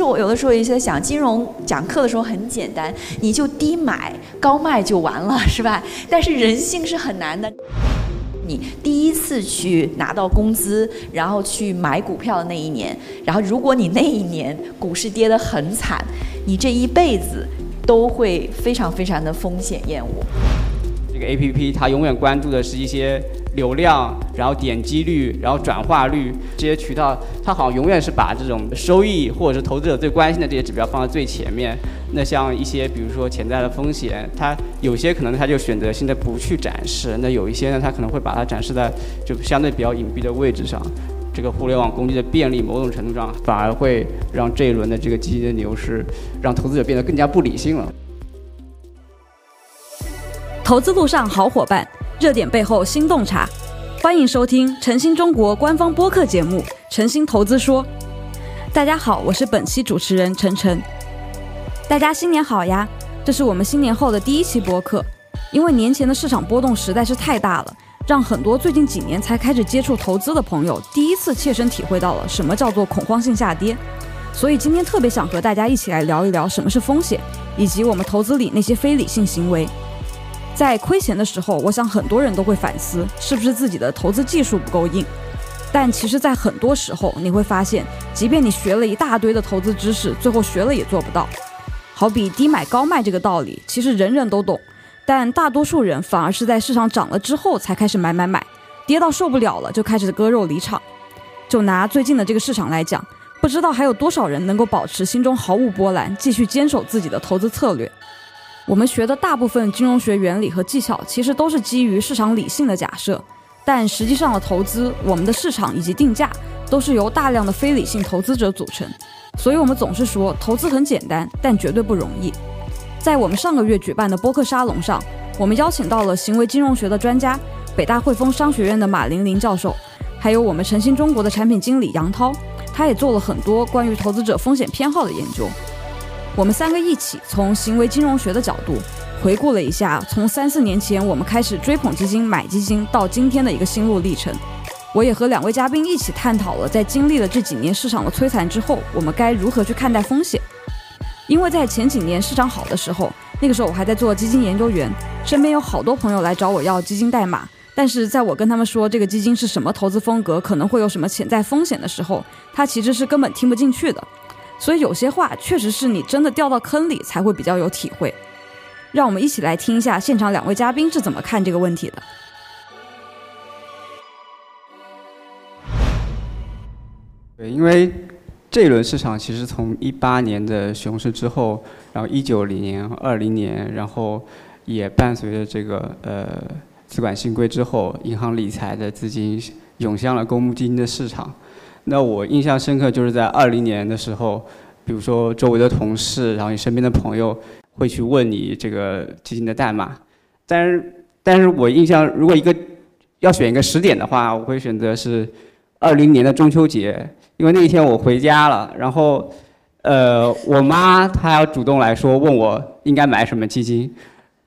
实我有的时候也在想，金融讲课的时候很简单，你就低买高卖就完了，是吧？但是人性是很难的。你第一次去拿到工资，然后去买股票的那一年，然后如果你那一年股市跌得很惨，你这一辈子都会非常非常的风险厌恶。这个 A P P 它永远关注的是一些流量，然后点击率，然后转化率这些渠道，它好像永远是把这种收益或者是投资者最关心的这些指标放在最前面。那像一些比如说潜在的风险，它有些可能它就选择性的不去展示，那有一些呢，它可能会把它展示在就相对比较隐蔽的位置上。这个互联网工具的便利，某种程度上反而会让这一轮的这个基金的牛市，让投资者变得更加不理性了。投资路上好伙伴，热点背后新洞察，欢迎收听晨星中国官方播客节目《晨星投资说》。大家好，我是本期主持人晨晨。大家新年好呀！这是我们新年后的第一期播客，因为年前的市场波动实在是太大了，让很多最近几年才开始接触投资的朋友第一次切身体会到了什么叫做恐慌性下跌。所以今天特别想和大家一起来聊一聊什么是风险，以及我们投资里那些非理性行为。在亏钱的时候，我想很多人都会反思，是不是自己的投资技术不够硬。但其实，在很多时候，你会发现，即便你学了一大堆的投资知识，最后学了也做不到。好比低买高卖这个道理，其实人人都懂，但大多数人反而是在市场涨了之后才开始买买买，跌到受不了了就开始割肉离场。就拿最近的这个市场来讲，不知道还有多少人能够保持心中毫无波澜，继续坚守自己的投资策略。我们学的大部分金融学原理和技巧，其实都是基于市场理性的假设，但实际上的投资，我们的市场以及定价，都是由大量的非理性投资者组成。所以，我们总是说投资很简单，但绝对不容易。在我们上个月举办的播客沙龙上，我们邀请到了行为金融学的专家，北大汇丰商学院的马玲玲教授，还有我们晨星中国的产品经理杨涛，他也做了很多关于投资者风险偏好的研究。我们三个一起从行为金融学的角度回顾了一下，从三四年前我们开始追捧基金、买基金到今天的一个心路历程。我也和两位嘉宾一起探讨了，在经历了这几年市场的摧残之后，我们该如何去看待风险。因为在前几年市场好的时候，那个时候我还在做基金研究员，身边有好多朋友来找我要基金代码，但是在我跟他们说这个基金是什么投资风格，可能会有什么潜在风险的时候，他其实是根本听不进去的。所以有些话确实是你真的掉到坑里才会比较有体会。让我们一起来听一下现场两位嘉宾是怎么看这个问题的。对，因为这一轮市场其实从一八年的熊市之后，然后一九年、二零年，然后也伴随着这个呃资管新规之后，银行理财的资金涌向了公募基金的市场。那我印象深刻，就是在二零年的时候，比如说周围的同事，然后你身边的朋友会去问你这个基金的代码。但是，但是我印象，如果一个要选一个时点的话，我会选择是二零年的中秋节，因为那一天我回家了，然后，呃，我妈她要主动来说问我应该买什么基金，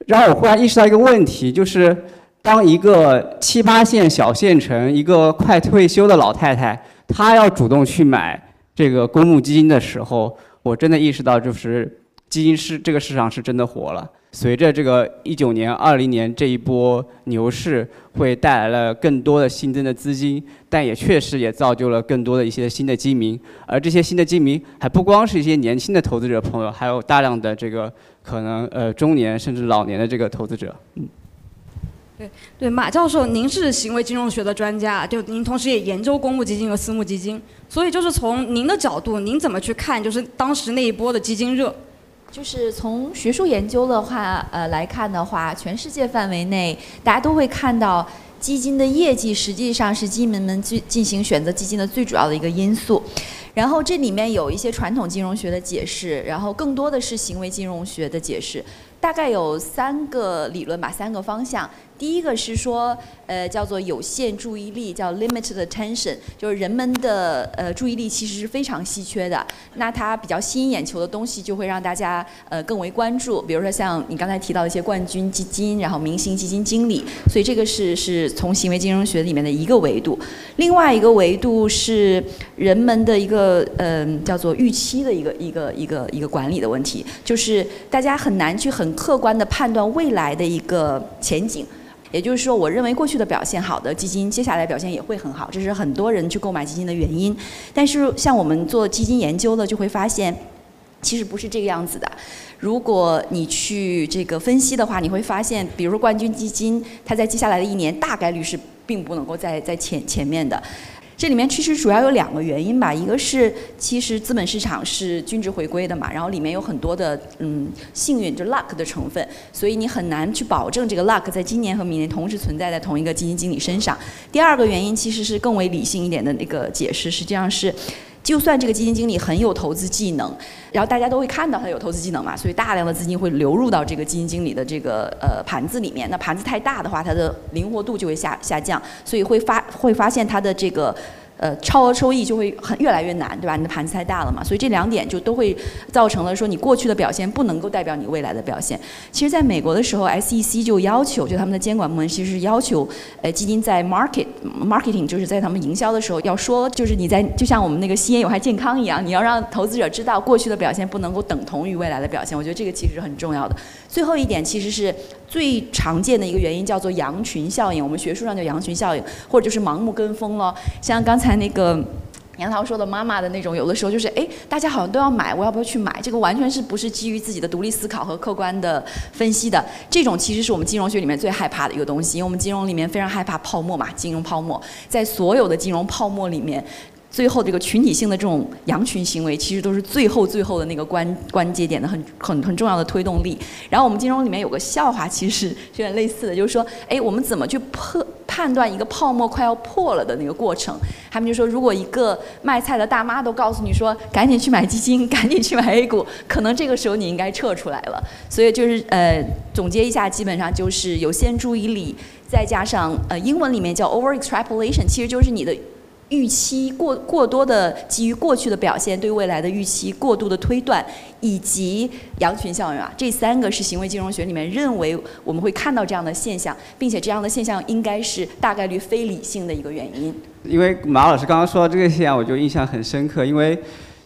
然后我忽然意识到一个问题，就是当一个七八线小县城一个快退休的老太太。他要主动去买这个公募基金的时候，我真的意识到，就是基金市这个市场是真的火了。随着这个一九年、二零年这一波牛市，会带来了更多的新增的资金，但也确实也造就了更多的一些新的基民。而这些新的基民，还不光是一些年轻的投资者朋友，还有大量的这个可能呃中年甚至老年的这个投资者。嗯。对对，马教授，您是行为金融学的专家，就您同时也研究公募基金和私募基金，所以就是从您的角度，您怎么去看，就是当时那一波的基金热？就是从学术研究的话，呃来看的话，全世界范围内，大家都会看到基金的业绩实际上是基民们进进行选择基金的最主要的一个因素。然后这里面有一些传统金融学的解释，然后更多的是行为金融学的解释。大概有三个理论吧，三个方向。第一个是说，呃，叫做有限注意力，叫 limited attention，就是人们的呃注意力其实是非常稀缺的。那它比较吸引眼球的东西，就会让大家呃更为关注。比如说像你刚才提到的一些冠军基金，然后明星基金经理，所以这个是是从行为金融学里面的一个维度。另外一个维度是人们的一个嗯叫做预期的一个一个一个一个管理的问题，就是大家很难去很客观的判断未来的一个前景。也就是说，我认为过去的表现好的基金，接下来表现也会很好，这是很多人去购买基金的原因。但是，像我们做基金研究的，就会发现，其实不是这个样子的。如果你去这个分析的话，你会发现，比如说冠军基金，它在接下来的一年大概率是并不能够在在前前面的。这里面其实主要有两个原因吧，一个是其实资本市场是均值回归的嘛，然后里面有很多的嗯幸运就 luck 的成分，所以你很难去保证这个 luck 在今年和明年同时存在在同一个基金经理身上。第二个原因其实是更为理性一点的那个解释，实际上是。就算这个基金经理很有投资技能，然后大家都会看到他有投资技能嘛，所以大量的资金会流入到这个基金经理的这个呃盘子里面。那盘子太大的话，它的灵活度就会下下降，所以会发会发现它的这个。呃，超额收益就会很越来越难，对吧？你的盘子太大了嘛，所以这两点就都会造成了说你过去的表现不能够代表你未来的表现。其实，在美国的时候，SEC 就要求，就他们的监管部门其实是要求，呃，基金在 market marketing 就是在他们营销的时候要说，就是你在就像我们那个吸烟有害健康一样，你要让投资者知道过去的表现不能够等同于未来的表现。我觉得这个其实是很重要的。最后一点其实是最常见的一个原因，叫做羊群效应。我们学术上叫羊群效应，或者就是盲目跟风了。像刚才那个杨涛说的妈妈的那种，有的时候就是哎，大家好像都要买，我要不要去买？这个完全是不是基于自己的独立思考和客观的分析的？这种其实是我们金融学里面最害怕的一个东西，因为我们金融里面非常害怕泡沫嘛，金融泡沫在所有的金融泡沫里面。最后这个群体性的这种羊群行为，其实都是最后最后的那个关关节点的很很很重要的推动力。然后我们金融里面有个笑话，其实是有点类似的，就是说，哎，我们怎么去破判断一个泡沫快要破了的那个过程？他们就说，如果一个卖菜的大妈都告诉你说，赶紧去买基金，赶紧去买 A 股，可能这个时候你应该撤出来了。所以就是呃，总结一下，基本上就是有限注意力，再加上呃，英文里面叫 over extrapolation，其实就是你的。预期过过多的基于过去的表现对未来的预期过度的推断，以及羊群效应啊，这三个是行为金融学里面认为我们会看到这样的现象，并且这样的现象应该是大概率非理性的一个原因。因为马老师刚刚说到这个现象，我就印象很深刻。因为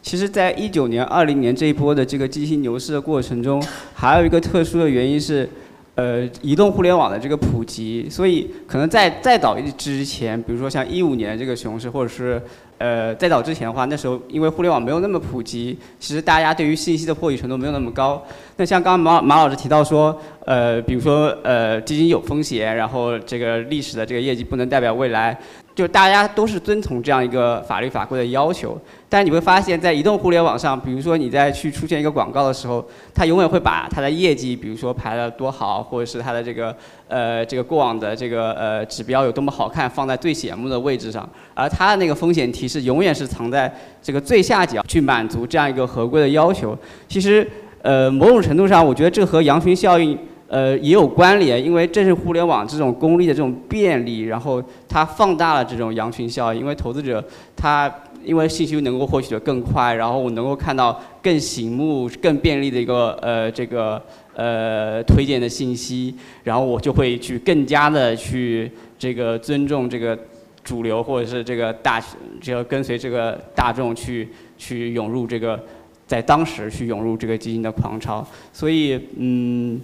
其实，在一九年、二零年这一波的这个基金牛市的过程中，还有一个特殊的原因是。呃，移动互联网的这个普及，所以可能在再早一之前，比如说像一五年这个熊市，或者是呃在早之前的话，那时候因为互联网没有那么普及，其实大家对于信息的获取程度没有那么高。那像刚刚马马老师提到说，呃，比如说呃基金有风险，然后这个历史的这个业绩不能代表未来。就大家都是遵从这样一个法律法规的要求，但是你会发现在移动互联网上，比如说你在去出现一个广告的时候，它永远会把它的业绩，比如说排的多好，或者是它的这个呃这个过往的这个呃指标有多么好看，放在最显目的位置上，而它的那个风险提示永远是藏在这个最下角，去满足这样一个合规的要求。其实呃某种程度上，我觉得这和羊群效应。呃，也有关联，因为正是互联网这种功利的这种便利，然后它放大了这种羊群效应。因为投资者他因为信息能够获取的更快，然后我能够看到更醒目、更便利的一个呃这个呃推荐的信息，然后我就会去更加的去这个尊重这个主流或者是这个大，只要跟随这个大众去去涌入这个在当时去涌入这个基金的狂潮。所以嗯。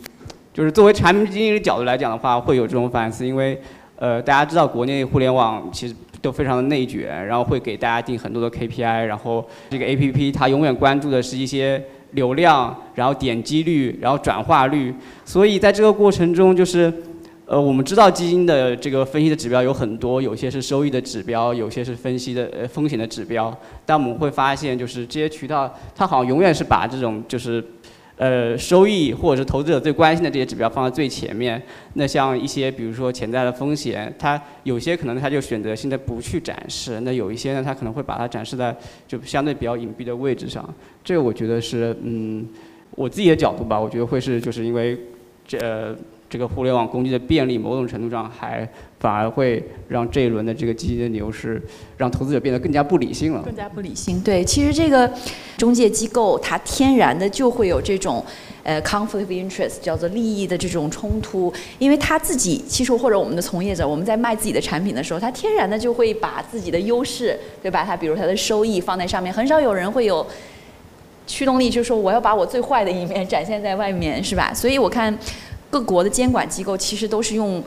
就是作为产品经理的角度来讲的话，会有这种反思，因为，呃，大家知道国内互联网其实都非常的内卷，然后会给大家定很多的 KPI，然后这个 APP 它永远关注的是一些流量，然后点击率，然后转化率，所以在这个过程中，就是，呃，我们知道基金的这个分析的指标有很多，有些是收益的指标，有些是分析的呃风险的指标，但我们会发现，就是这些渠道它好像永远是把这种就是。呃，收益或者是投资者最关心的这些指标放在最前面。那像一些，比如说潜在的风险，它有些可能它就选择性的不去展示。那有一些呢，它可能会把它展示在就相对比较隐蔽的位置上。这个我觉得是，嗯，我自己的角度吧，我觉得会是就是因为这。这个互联网工具的便利，某种程度上还反而会让这一轮的这个基金的牛市，让投资者变得更加不理性了。更加不理性。对，其实这个中介机构它天然的就会有这种呃 conflict of interest，叫做利益的这种冲突，因为他自己其实或者我们的从业者，我们在卖自己的产品的时候，他天然的就会把自己的优势，对吧？他比如他的收益放在上面，很少有人会有驱动力，就是说我要把我最坏的一面展现在外面，是吧？所以我看。各国的监管机构其实都是用，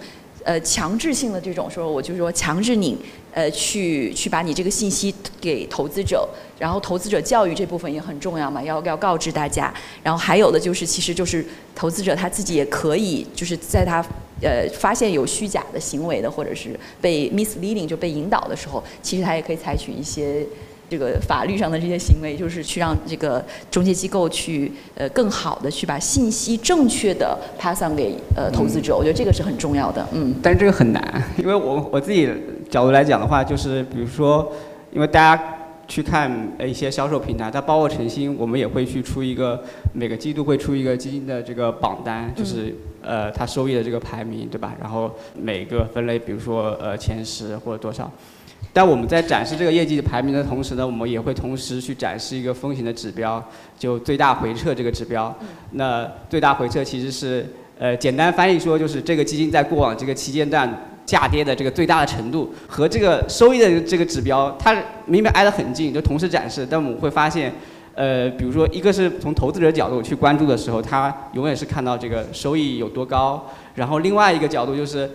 呃，强制性的这种说，我就是说强制你，呃，去去把你这个信息给投资者，然后投资者教育这部分也很重要嘛，要要告知大家。然后还有的就是，其实就是投资者他自己也可以，就是在他呃发现有虚假的行为的，或者是被 misleading 就被引导的时候，其实他也可以采取一些。这个法律上的这些行为，就是去让这个中介机构去呃更好的去把信息正确的 pass on 给呃投资者，我觉得这个是很重要的，嗯。但是这个很难，因为我我自己角度来讲的话，就是比如说，因为大家去看一些销售平台，它包括晨星，我们也会去出一个每个季度会出一个基金的这个榜单，就是呃它收益的这个排名，对吧？然后每个分类，比如说呃前十或者多少。但我们在展示这个业绩排名的同时呢，我们也会同时去展示一个风险的指标，就最大回撤这个指标。那最大回撤其实是，呃，简单翻译说就是这个基金在过往这个期间段下跌的这个最大的程度和这个收益的这个指标，它明明挨得很近，就同时展示。但我们会发现，呃，比如说一个是从投资者角度去关注的时候，他永远是看到这个收益有多高，然后另外一个角度就是。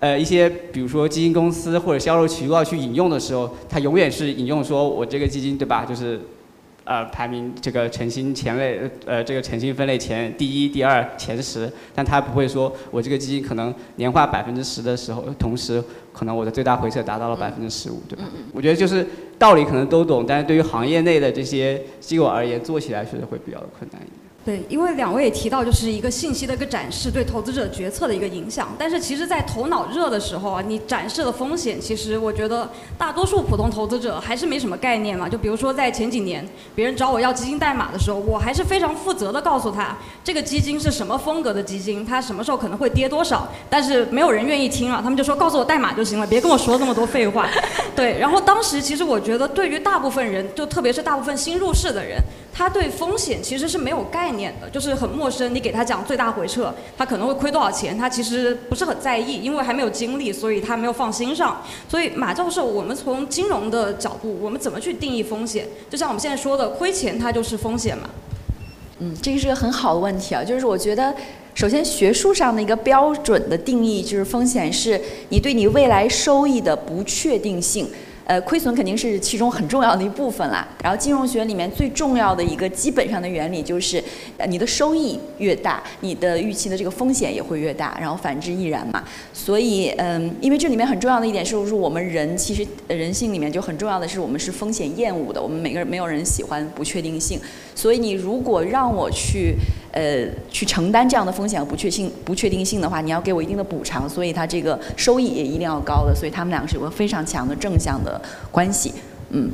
呃，一些比如说基金公司或者销售渠道去引用的时候，它永远是引用说我这个基金对吧？就是，呃，排名这个诚信前类，呃，这个诚信分类前第一、第二、前十，但它不会说我这个基金可能年化百分之十的时候，同时可能我的最大回撤达到了百分之十五，对吧？我觉得就是道理可能都懂，但是对于行业内的这些机构而言，做起来确实会比较困难一点。对，因为两位也提到，就是一个信息的一个展示对投资者决策的一个影响。但是其实，在头脑热的时候啊，你展示的风险，其实我觉得大多数普通投资者还是没什么概念嘛。就比如说在前几年，别人找我要基金代码的时候，我还是非常负责的告诉他，这个基金是什么风格的基金，它什么时候可能会跌多少。但是没有人愿意听啊，他们就说告诉我代码就行了，别跟我说那么多废话。对，然后当时其实我觉得，对于大部分人，就特别是大部分新入市的人。他对风险其实是没有概念概念的，就是很陌生。你给他讲最大回撤，他可能会亏多少钱，他其实不是很在意，因为还没有经历，所以他没有放心上。所以马教授，我们从金融的角度，我们怎么去定义风险？就像我们现在说的，亏钱它就是风险嘛？嗯，这个是个很好的问题啊。就是我觉得，首先学术上的一个标准的定义就是风险是你对你未来收益的不确定性。呃，亏损肯定是其中很重要的一部分啦。然后金融学里面最重要的一个基本上的原理就是，呃，你的收益越大，你的预期的这个风险也会越大，然后反之亦然嘛。所以，嗯，因为这里面很重要的一点是，是我们人其实人性里面就很重要的是，我们是风险厌恶的。我们每个人没有人喜欢不确定性。所以，你如果让我去，呃，去承担这样的风险和不确性不确定性的话，你要给我一定的补偿。所以，它这个收益也一定要高的。所以，他们两个是有个非常强的正向的。关系，嗯，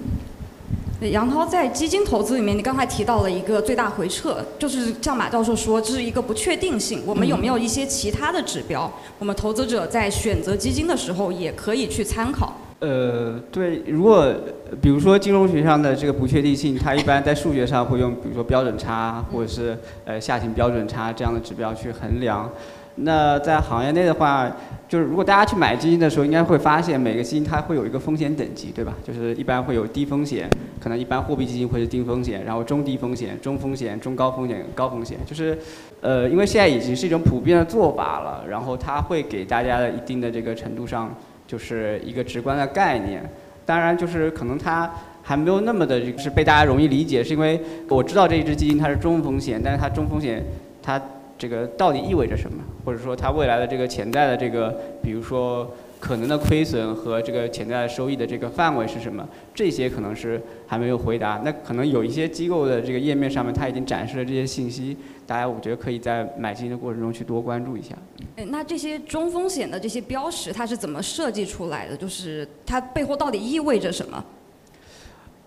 杨涛在基金投资里面，你刚才提到了一个最大回撤，就是像马教授说，这是一个不确定性。我们有没有一些其他的指标，我们投资者在选择基金的时候也可以去参考？呃，对，如果比如说金融学上的这个不确定性，它一般在数学上会用，比如说标准差或者是呃下行标准差这样的指标去衡量。那在行业内的话，就是如果大家去买基金的时候，应该会发现每个基金它会有一个风险等级，对吧？就是一般会有低风险，可能一般货币基金会是低风险，然后中低风险、中风险、中高风险、高风险。就是，呃，因为现在已经是一种普遍的做法了，然后它会给大家的一定的这个程度上，就是一个直观的概念。当然，就是可能它还没有那么的，是被大家容易理解，是因为我知道这一只基金它是中风险，但是它中风险它。这个到底意味着什么？或者说它未来的这个潜在的这个，比如说可能的亏损和这个潜在的收益的这个范围是什么？这些可能是还没有回答。那可能有一些机构的这个页面上面，它已经展示了这些信息。大家我觉得可以在买基金的过程中去多关注一下。哎，那这些中风险的这些标识，它是怎么设计出来的？就是它背后到底意味着什么？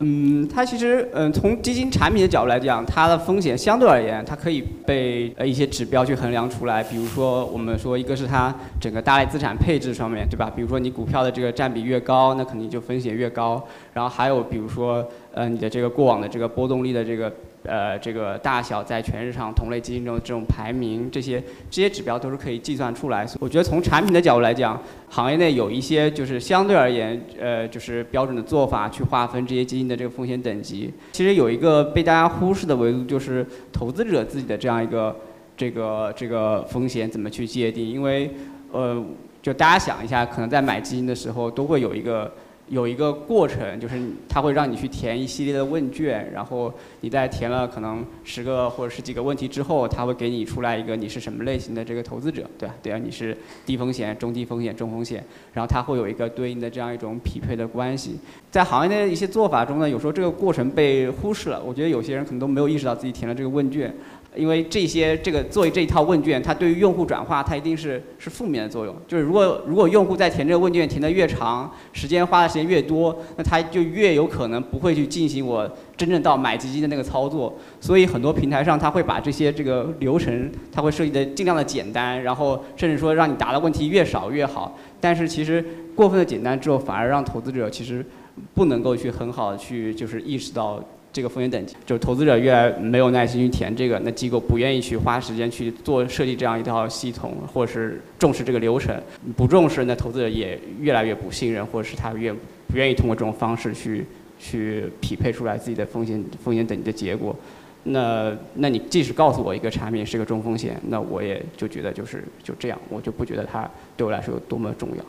嗯，它其实，嗯，从基金产品的角度来讲，它的风险相对而言，它可以被呃一些指标去衡量出来。比如说，我们说一个是它整个大类资产配置上面，对吧？比如说你股票的这个占比越高，那肯定就风险越高。然后还有比如说，呃，你的这个过往的这个波动率的这个。呃，这个大小在全市场同类基金中这种排名，这些这些指标都是可以计算出来。我觉得从产品的角度来讲，行业内有一些就是相对而言，呃，就是标准的做法去划分这些基金的这个风险等级。其实有一个被大家忽视的维度，就是投资者自己的这样一个这个这个风险怎么去界定？因为呃，就大家想一下，可能在买基金的时候都会有一个。有一个过程，就是它会让你去填一系列的问卷，然后你在填了可能十个或者十几个问题之后，它会给你出来一个你是什么类型的这个投资者，对吧？对啊，你是低风险、中低风险、中风险，然后它会有一个对应的这样一种匹配的关系。在行业的一些做法中呢，有时候这个过程被忽视了，我觉得有些人可能都没有意识到自己填了这个问卷。因为这些这个作为这一套问卷，它对于用户转化，它一定是是负面的作用。就是如果如果用户在填这个问卷填的越长，时间花的时间越多，那他就越有可能不会去进行我真正到买基金的那个操作。所以很多平台上，他会把这些这个流程，他会设计的尽量的简单，然后甚至说让你答的问题越少越好。但是其实过分的简单之后，反而让投资者其实不能够去很好的去就是意识到。这个风险等级，就是投资者越来没有耐心去填这个，那机构不愿意去花时间去做设计这样一套系统，或者是重视这个流程，不重视，那投资者也越来越不信任，或者是他越不愿意通过这种方式去去匹配出来自己的风险风险等级的结果。那那你即使告诉我一个产品是个中风险，那我也就觉得就是就这样，我就不觉得它对我来说有多么重要。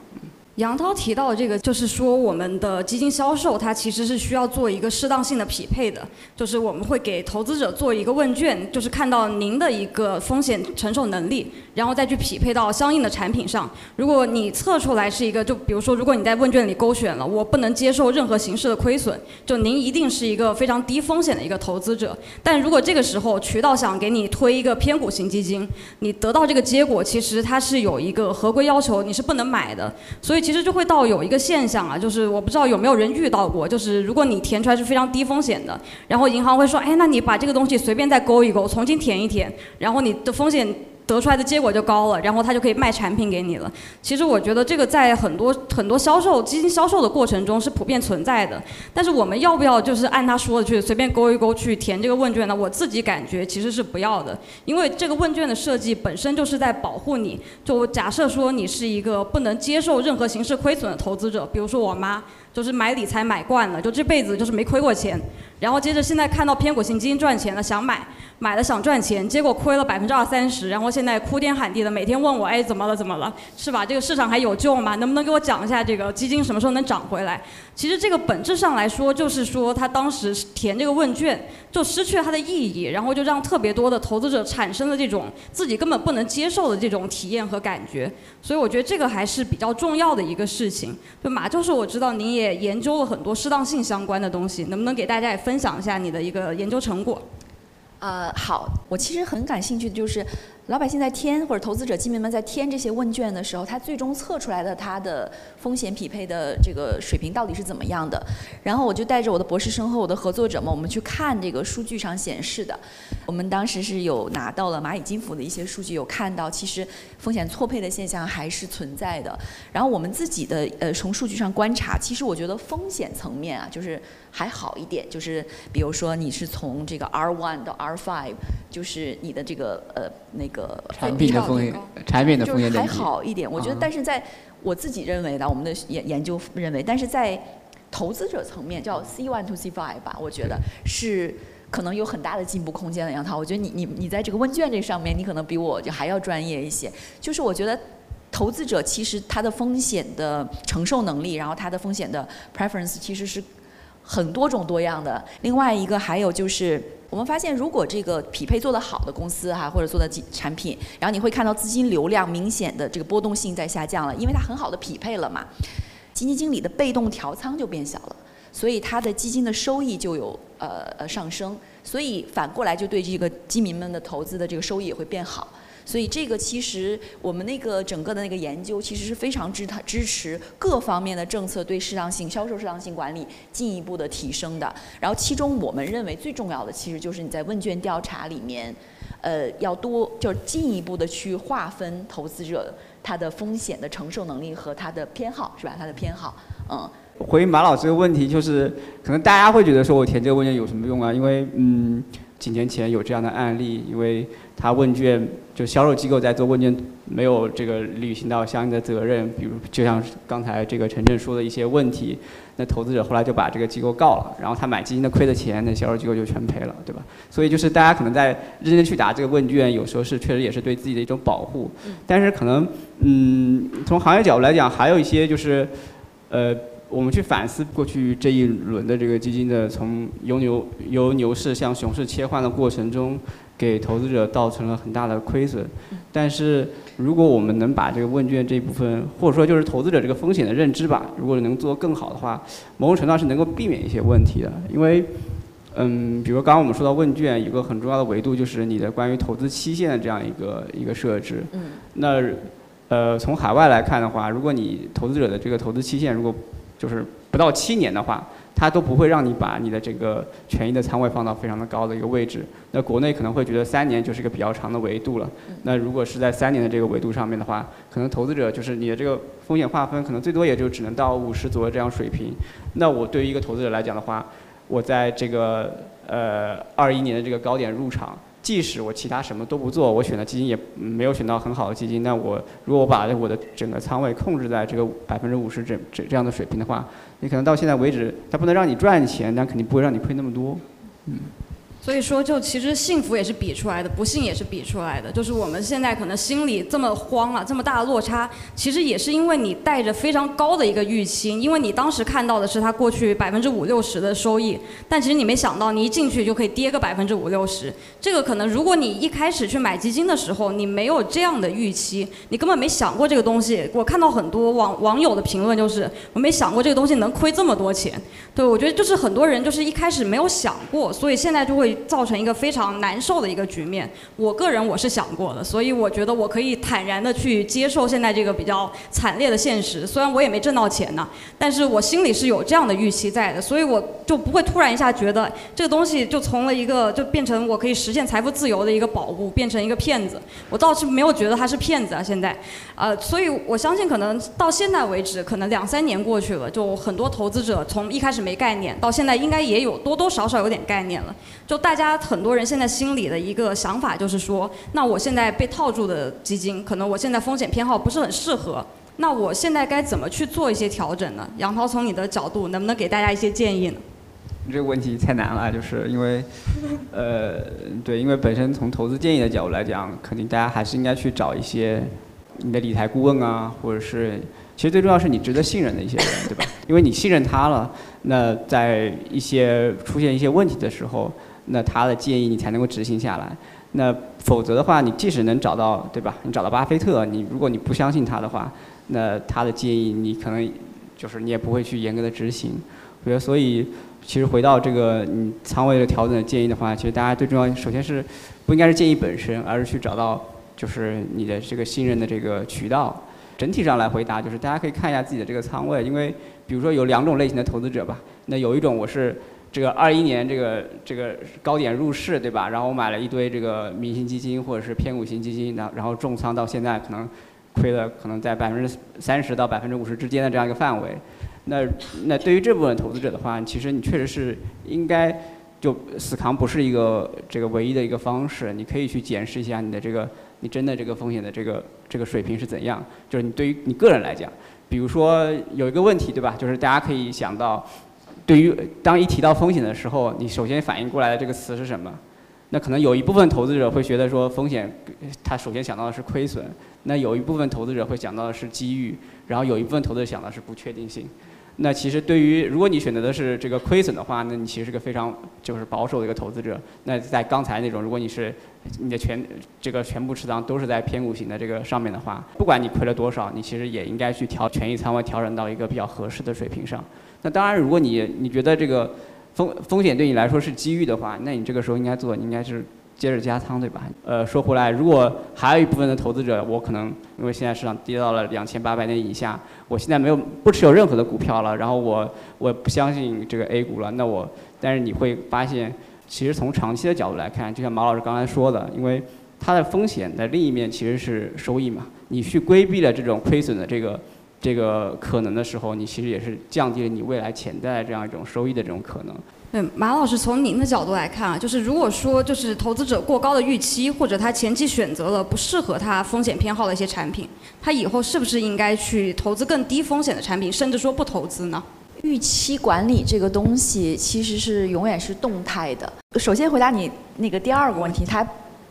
杨涛提到的这个，就是说我们的基金销售，它其实是需要做一个适当性的匹配的，就是我们会给投资者做一个问卷，就是看到您的一个风险承受能力，然后再去匹配到相应的产品上。如果你测出来是一个，就比如说，如果你在问卷里勾选了我不能接受任何形式的亏损，就您一定是一个非常低风险的一个投资者。但如果这个时候渠道想给你推一个偏股型基金，你得到这个结果，其实它是有一个合规要求，你是不能买的。所以。其实就会到有一个现象啊，就是我不知道有没有人遇到过，就是如果你填出来是非常低风险的，然后银行会说，哎，那你把这个东西随便再勾一勾，重新填一填，然后你的风险。得出来的结果就高了，然后他就可以卖产品给你了。其实我觉得这个在很多很多销售基金销售的过程中是普遍存在的。但是我们要不要就是按他说的去随便勾一勾去填这个问卷呢？我自己感觉其实是不要的，因为这个问卷的设计本身就是在保护你。就假设说你是一个不能接受任何形式亏损的投资者，比如说我妈。就是买理财买惯了，就这辈子就是没亏过钱，然后接着现在看到偏股型基金赚钱了，想买，买了想赚钱，结果亏了百分之二三十，然后现在哭天喊地的，每天问我，哎，怎么了怎么了，是吧？这个市场还有救吗？能不能给我讲一下这个基金什么时候能涨回来？其实这个本质上来说，就是说他当时填这个问卷就失去了它的意义，然后就让特别多的投资者产生了这种自己根本不能接受的这种体验和感觉，所以我觉得这个还是比较重要的一个事情。就马教授，我知道您也。研究了很多适当性相关的东西，能不能给大家也分分享一下你的一个研究成果？呃，好，我其实很感兴趣的就是。老百姓在填或者投资者、基民们在填这些问卷的时候，他最终测出来的他的风险匹配的这个水平到底是怎么样的？然后我就带着我的博士生和我的合作者们，我们去看这个数据上显示的。我们当时是有拿到了蚂蚁金服的一些数据，有看到其实风险错配的现象还是存在的。然后我们自己的呃从数据上观察，其实我觉得风险层面啊，就是还好一点。就是比如说你是从这个 R one 到 R five，就是你的这个呃那个。产品的风险，产品的风险还好一点。我觉得，但是在我自己认为的，我们的研研究认为，但是在投资者层面，叫 C one to C five 吧，我觉得是可能有很大的进步空间的。杨涛，我觉得你你你在这个问卷这上面，你可能比我就还要专业一些。就是我觉得投资者其实他的风险的承受能力，然后他的风险的 preference 其实是很多种多样的。另外一个还有就是。我们发现，如果这个匹配做得好的公司哈，或者做的产品，然后你会看到资金流量明显的这个波动性在下降了，因为它很好的匹配了嘛，基金经理的被动调仓就变小了，所以它的基金的收益就有呃呃上升，所以反过来就对这个基民们的投资的这个收益也会变好。所以这个其实我们那个整个的那个研究其实是非常支它支持各方面的政策对适当性销售适当性管理进一步的提升的。然后其中我们认为最重要的其实就是你在问卷调查里面，呃，要多就是进一步的去划分投资者他的风险的承受能力和他的偏好是吧？他的偏好，嗯。回马老师的问题，就是可能大家会觉得说我填这个问卷有什么用啊？因为嗯，几年前有这样的案例，因为他问卷就销售机构在做问卷没有这个履行到相应的责任，比如就像刚才这个陈震说的一些问题，那投资者后来就把这个机构告了，然后他买基金的亏的钱，那销售机构就全赔了，对吧？所以就是大家可能在认真去答这个问卷，有时候是确实也是对自己的一种保护，但是可能嗯，从行业角度来讲，还有一些就是呃。我们去反思过去这一轮的这个基金的从由牛由牛市向熊市切换的过程中，给投资者造成了很大的亏损。但是如果我们能把这个问卷这部分，或者说就是投资者这个风险的认知吧，如果能做更好的话，某种程度上是能够避免一些问题的。因为，嗯，比如刚刚我们说到问卷，有个很重要的维度就是你的关于投资期限的这样一个一个设置。那，呃，从海外来看的话，如果你投资者的这个投资期限如果就是不到七年的话，它都不会让你把你的这个权益的仓位放到非常的高的一个位置。那国内可能会觉得三年就是一个比较长的维度了。那如果是在三年的这个维度上面的话，可能投资者就是你的这个风险划分可能最多也就只能到五十左右这样水平。那我对于一个投资者来讲的话，我在这个呃二一年的这个高点入场。即使我其他什么都不做，我选的基金也没有选到很好的基金，那我如果我把我的整个仓位控制在这个百分之五十这这这样的水平的话，你可能到现在为止，它不能让你赚钱，但肯定不会让你亏那么多，嗯。所以说，就其实幸福也是比出来的，不幸也是比出来的。就是我们现在可能心里这么慌啊，这么大的落差，其实也是因为你带着非常高的一个预期，因为你当时看到的是它过去百分之五六十的收益，但其实你没想到，你一进去就可以跌个百分之五六十。这个可能，如果你一开始去买基金的时候，你没有这样的预期，你根本没想过这个东西。我看到很多网网友的评论，就是我没想过这个东西能亏这么多钱。对，我觉得就是很多人就是一开始没有想过，所以现在就会。造成一个非常难受的一个局面。我个人我是想过的，所以我觉得我可以坦然的去接受现在这个比较惨烈的现实。虽然我也没挣到钱呢，但是我心里是有这样的预期在的，所以我就不会突然一下觉得这个东西就从了一个就变成我可以实现财富自由的一个宝物，变成一个骗子。我倒是没有觉得他是骗子啊，现在，呃，所以我相信可能到现在为止，可能两三年过去了，就很多投资者从一开始没概念，到现在应该也有多多少少有点概念了。就大家很多人现在心里的一个想法就是说，那我现在被套住的基金，可能我现在风险偏好不是很适合，那我现在该怎么去做一些调整呢？杨涛从你的角度，能不能给大家一些建议呢？这个问题太难了，就是因为，呃，对，因为本身从投资建议的角度来讲，肯定大家还是应该去找一些你的理财顾问啊，或者是，其实最重要是你值得信任的一些人，对吧？因为你信任他了，那在一些出现一些问题的时候。那他的建议你才能够执行下来，那否则的话，你即使能找到，对吧？你找到巴菲特，你如果你不相信他的话，那他的建议你可能就是你也不会去严格的执行。我觉得，所以其实回到这个你仓位的调整的建议的话，其实大家最重要，首先是不应该是建议本身，而是去找到就是你的这个信任的这个渠道。整体上来回答，就是大家可以看一下自己的这个仓位，因为比如说有两种类型的投资者吧，那有一种我是。这个二一年这个这个高点入市，对吧？然后我买了一堆这个明星基金或者是偏股型基金，然后然后重仓到现在可能亏了可能在百分之三十到百分之五十之间的这样一个范围。那那对于这部分投资者的话，其实你确实是应该就死扛不是一个这个唯一的一个方式，你可以去检视一下你的这个你真的这个风险的这个这个水平是怎样。就是你对于你个人来讲，比如说有一个问题，对吧？就是大家可以想到。对于当一提到风险的时候，你首先反应过来的这个词是什么？那可能有一部分投资者会觉得说风险，他首先想到的是亏损；那有一部分投资者会想到的是机遇；然后有一部分投资者想到是不确定性。那其实对于如果你选择的是这个亏损的话，那你其实是个非常就是保守的一个投资者。那在刚才那种，如果你是你的全这个全部持仓都是在偏股型的这个上面的话，不管你亏了多少，你其实也应该去调权益仓位调整到一个比较合适的水平上。那当然，如果你你觉得这个风风险对你来说是机遇的话，那你这个时候应该做，应该是接着加仓，对吧？呃，说回来，如果还有一部分的投资者，我可能因为现在市场跌到了两千八百点以下，我现在没有不持有任何的股票了，然后我我不相信这个 A 股了，那我但是你会发现，其实从长期的角度来看，就像马老师刚才说的，因为它的风险的另一面其实是收益嘛，你去规避了这种亏损的这个。这个可能的时候，你其实也是降低了你未来潜在这样一种收益的这种可能。对，马老师从您的角度来看啊，就是如果说就是投资者过高的预期，或者他前期选择了不适合他风险偏好的一些产品，他以后是不是应该去投资更低风险的产品，甚至说不投资呢？预期管理这个东西其实是永远是动态的。首先回答你那个第二个问题，他。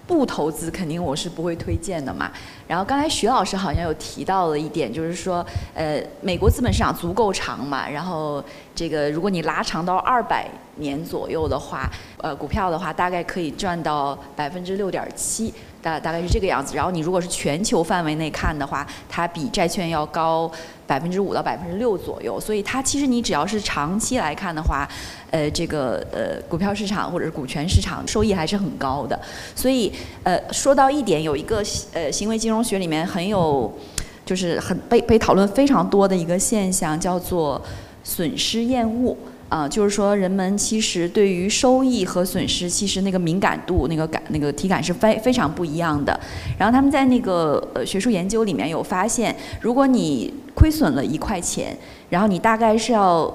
不投资肯定我是不会推荐的嘛。然后刚才徐老师好像有提到了一点，就是说，呃，美国资本市场足够长嘛。然后这个如果你拉长到二百年左右的话，呃，股票的话大概可以赚到百分之六点七，大大概是这个样子。然后你如果是全球范围内看的话，它比债券要高。百分之五到百分之六左右，所以它其实你只要是长期来看的话，呃，这个呃股票市场或者是股权市场收益还是很高的。所以呃说到一点，有一个呃行为金融学里面很有，就是很被被讨论非常多的一个现象，叫做损失厌恶。啊，就是说，人们其实对于收益和损失，其实那个敏感度、那个感、那个体感是非非常不一样的。然后他们在那个呃学术研究里面有发现，如果你亏损了一块钱，然后你大概是要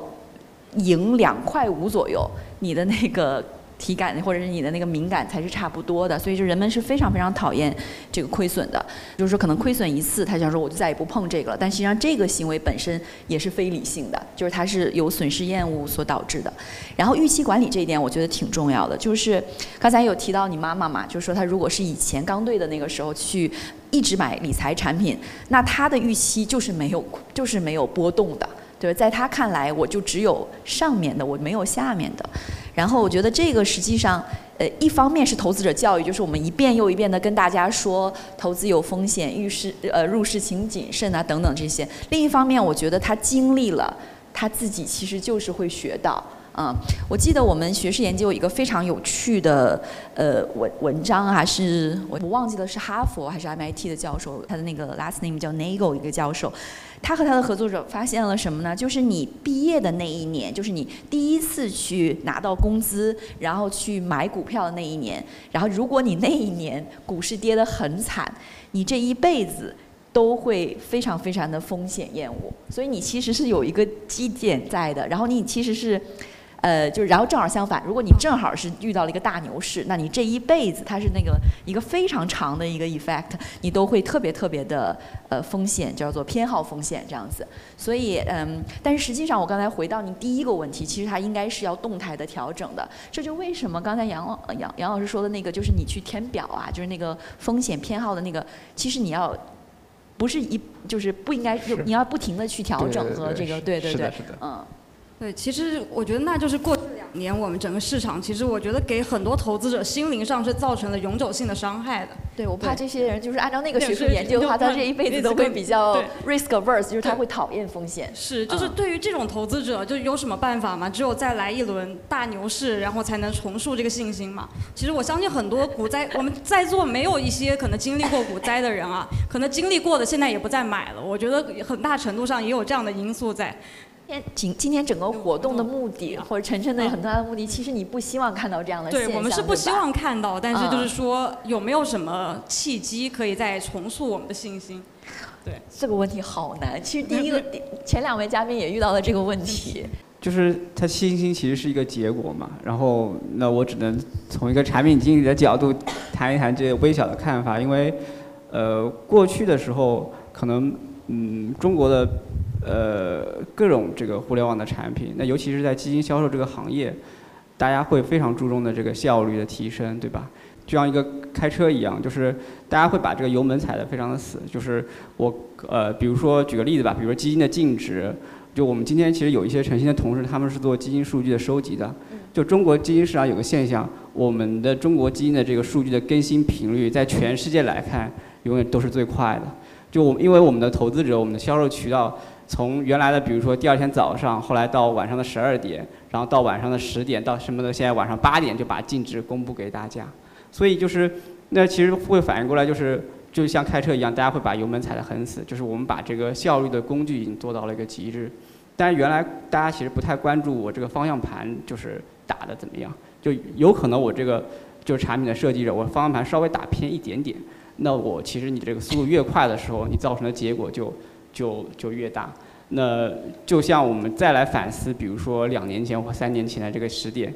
赢两块五左右，你的那个。体感或者是你的那个敏感才是差不多的，所以就人们是非常非常讨厌这个亏损的。就是说，可能亏损一次，他想说我就再也不碰这个了。但实际上，这个行为本身也是非理性的，就是它是由损失厌恶所导致的。然后预期管理这一点，我觉得挺重要的。就是刚才有提到你妈妈嘛，就是说她如果是以前刚兑的那个时候去一直买理财产品，那她的预期就是没有就是没有波动的。对，在他看来，我就只有上面的，我没有下面的。然后我觉得这个实际上，呃，一方面是投资者教育，就是我们一遍又一遍的跟大家说，投资有风险，遇事呃入市请谨慎啊等等这些。另一方面，我觉得他经历了，他自己其实就是会学到。嗯，我记得我们学士研究有一个非常有趣的呃文文章啊，是我我忘记了是哈佛还是 MIT 的教授，他的那个 last name 叫 Nagel 一个教授。他和他的合作者发现了什么呢？就是你毕业的那一年，就是你第一次去拿到工资，然后去买股票的那一年。然后，如果你那一年股市跌得很惨，你这一辈子都会非常非常的风险厌恶。所以，你其实是有一个基点在的。然后，你其实是。呃，就是，然后正好相反，如果你正好是遇到了一个大牛市，那你这一辈子它是那个一个非常长的一个 effect，你都会特别特别的呃风险，叫做偏好风险这样子。所以嗯，但是实际上我刚才回到你第一个问题，其实它应该是要动态的调整的。这就为什么刚才杨老杨杨老师说的那个，就是你去填表啊，就是那个风险偏好的那个，其实你要不是一就是不应该，就你要不停的去调整和这个，对对对，嗯。对，其实我觉得那就是过去两年我们整个市场，其实我觉得给很多投资者心灵上是造成了永久性的伤害的。对，我怕这些人就是按照那个学术研究的话，他这一辈子都会比较 risk averse，就是他会讨厌风险。是，就是对于这种投资者，就有什么办法吗？只有再来一轮大牛市，然后才能重塑这个信心嘛。其实我相信很多股灾，我们在座没有一些可能经历过股灾的人啊，可能经历过的现在也不再买了。我觉得很大程度上也有这样的因素在。今今今天整个活动的目的，或者晨晨的很大的目的，其实你不希望看到这样的现象，对我们是不希望看到，但是就是说有没有什么契机可以再重塑我们的信心？对这个问题好难。其实第一 个前两位嘉宾也遇到了这个问题，就是他信心其实是一个结果嘛。然后那我只能从一个产品经理的角度谈一谈这微小的看法，因为呃过去的时候可能嗯中国的。呃，各种这个互联网的产品，那尤其是在基金销售这个行业，大家会非常注重的这个效率的提升，对吧？就像一个开车一样，就是大家会把这个油门踩得非常的死。就是我呃，比如说举个例子吧，比如说基金的净值，就我们今天其实有一些诚信的同事，他们是做基金数据的收集的。就中国基金市场有个现象，我们的中国基金的这个数据的更新频率，在全世界来看，永远都是最快的。就我因为我们的投资者，我们的销售渠道。从原来的，比如说第二天早上，后来到晚上的十二点，然后到晚上的十点，到什么的，现在晚上八点就把净值公布给大家。所以就是那其实会反应过来，就是就像开车一样，大家会把油门踩得很死，就是我们把这个效率的工具已经做到了一个极致。但是原来大家其实不太关注我这个方向盘就是打的怎么样，就有可能我这个就是产品的设计者，我方向盘稍微打偏一点点，那我其实你这个速度越快的时候，你造成的结果就就就越大。那就像我们再来反思，比如说两年前或三年前的这个时点，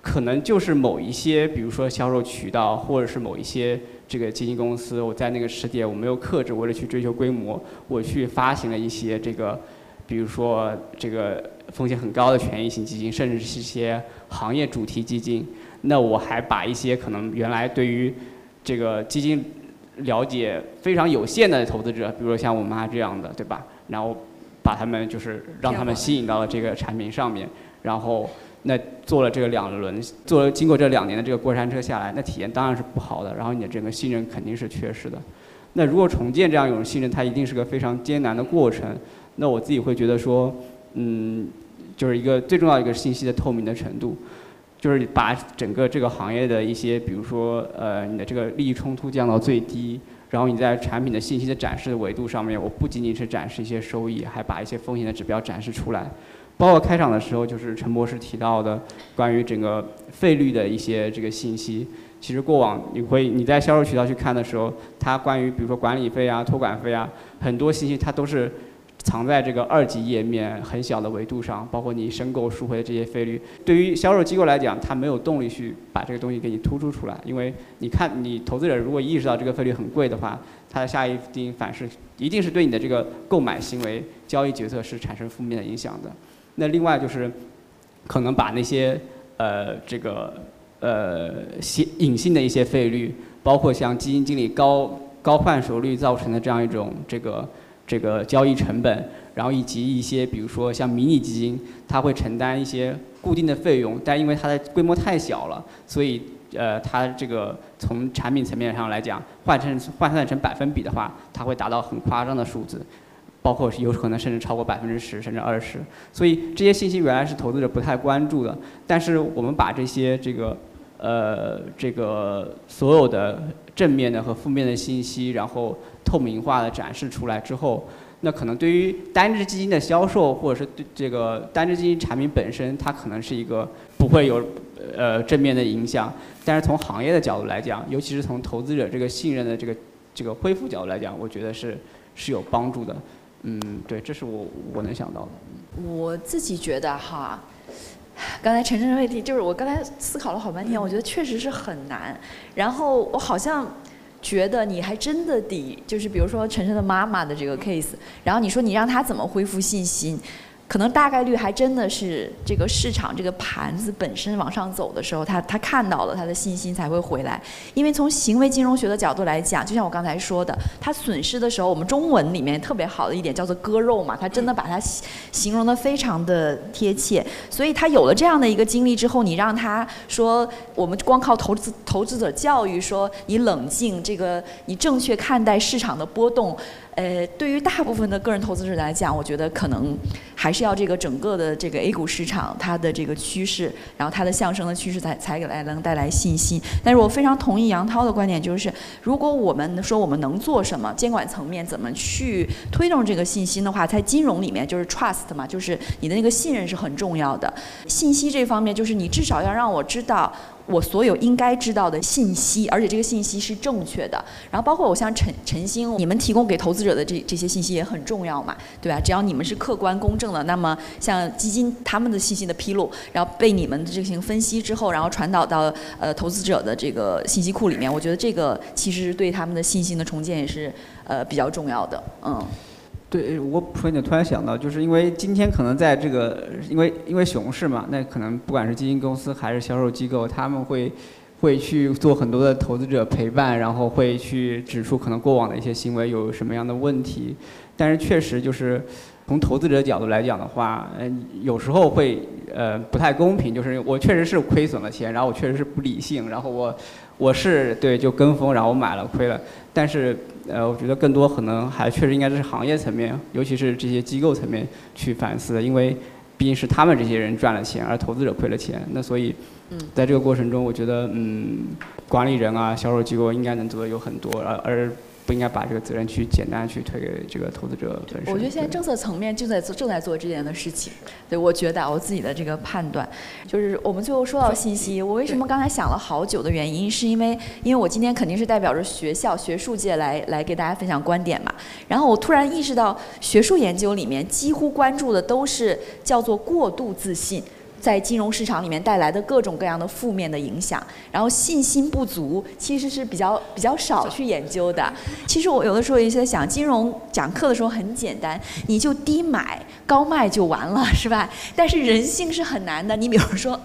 可能就是某一些，比如说销售渠道，或者是某一些这个基金公司，我在那个时点我没有克制，为了去追求规模，我去发行了一些这个，比如说这个风险很高的权益型基金，甚至是一些行业主题基金。那我还把一些可能原来对于这个基金了解非常有限的投资者，比如说像我妈这样的，对吧？然后。把他们就是让他们吸引到了这个产品上面，然后那做了这个两轮，做了经过这两年的这个过山车下来，那体验当然是不好的，然后你的整个信任肯定是缺失的。那如果重建这样一种信任，它一定是个非常艰难的过程。那我自己会觉得说，嗯，就是一个最重要一个信息的透明的程度，就是把整个这个行业的一些，比如说呃你的这个利益冲突降到最低。然后你在产品的信息的展示的维度上面，我不仅仅是展示一些收益，还把一些风险的指标展示出来。包括开场的时候，就是陈博士提到的关于整个费率的一些这个信息。其实过往你会你在销售渠道去看的时候，它关于比如说管理费啊、托管费啊，很多信息它都是。藏在这个二级页面很小的维度上，包括你申购赎回的这些费率，对于销售机构来讲，它没有动力去把这个东西给你突出出来，因为你看，你投资者如果意识到这个费率很贵的话，他的下一定反噬一定是对你的这个购买行为、交易决策是产生负面的影响的。那另外就是，可能把那些呃这个呃隐隐性的一些费率，包括像基金经理高高换手率造成的这样一种这个。这个交易成本，然后以及一些，比如说像迷你基金，它会承担一些固定的费用，但因为它的规模太小了，所以呃，它这个从产品层面上来讲，换成换算成百分比的话，它会达到很夸张的数字，包括有可能甚至超过百分之十甚至二十。所以这些信息原来是投资者不太关注的，但是我们把这些这个呃这个所有的正面的和负面的信息，然后。透明化的展示出来之后，那可能对于单只基金的销售，或者是对这个单只基金产品本身，它可能是一个不会有呃正面的影响。但是从行业的角度来讲，尤其是从投资者这个信任的这个这个恢复角度来讲，我觉得是是有帮助的。嗯，对，这是我我能想到的。我自己觉得哈，刚才陈晨的问题就是我刚才思考了好半天，我觉得确实是很难。然后我好像。觉得你还真的得，就是比如说晨晨的妈妈的这个 case，然后你说你让他怎么恢复信心？可能大概率还真的是这个市场这个盘子本身往上走的时候，他他看到了他的信心才会回来。因为从行为金融学的角度来讲，就像我刚才说的，他损失的时候，我们中文里面特别好的一点叫做割肉嘛，他真的把它形容的非常的贴切。所以他有了这样的一个经历之后，你让他说，我们光靠投资投资者教育说你冷静，这个你正确看待市场的波动。呃，对于大部分的个人投资者来讲，我觉得可能还是要这个整个的这个 A 股市场它的这个趋势，然后它的上升的趋势才才给来能带来信心。但是我非常同意杨涛的观点，就是如果我们说我们能做什么，监管层面怎么去推动这个信心的话，在金融里面就是 trust 嘛，就是你的那个信任是很重要的。信息这方面，就是你至少要让我知道。我所有应该知道的信息，而且这个信息是正确的。然后包括我像陈陈星，你们提供给投资者的这这些信息也很重要嘛，对吧？只要你们是客观公正的，那么像基金他们的信息的披露，然后被你们进行分析之后，然后传导到呃投资者的这个信息库里面，我觉得这个其实对他们的信心的重建也是呃比较重要的，嗯。对，我补充一点，突然想到，就是因为今天可能在这个，因为因为熊市嘛，那可能不管是基金公司还是销售机构，他们会会去做很多的投资者陪伴，然后会去指出可能过往的一些行为有什么样的问题。但是确实就是从投资者角度来讲的话，嗯，有时候会呃不太公平，就是我确实是亏损了钱，然后我确实是不理性，然后我我是对就跟风，然后我买了亏了，但是。呃，我觉得更多可能还确实应该是行业层面，尤其是这些机构层面去反思的，因为毕竟是他们这些人赚了钱，而投资者亏了钱。那所以，在这个过程中，我觉得嗯，管理人啊，销售机构应该能做的有很多，而而。不应该把这个责任去简单去推给这个投资者本身。我觉得现在政策层面正在做正在做这件的事情。对，我觉得我自己的这个判断，就是我们最后说到信息，我为什么刚才想了好久的原因，是因为因为我今天肯定是代表着学校学术界来来给大家分享观点嘛。然后我突然意识到，学术研究里面几乎关注的都是叫做过度自信。在金融市场里面带来的各种各样的负面的影响，然后信心不足其实是比较比较少去研究的。其实我有的时候也在想，金融讲课的时候很简单，你就低买高卖就完了，是吧？但是人性是很难的。你比如说。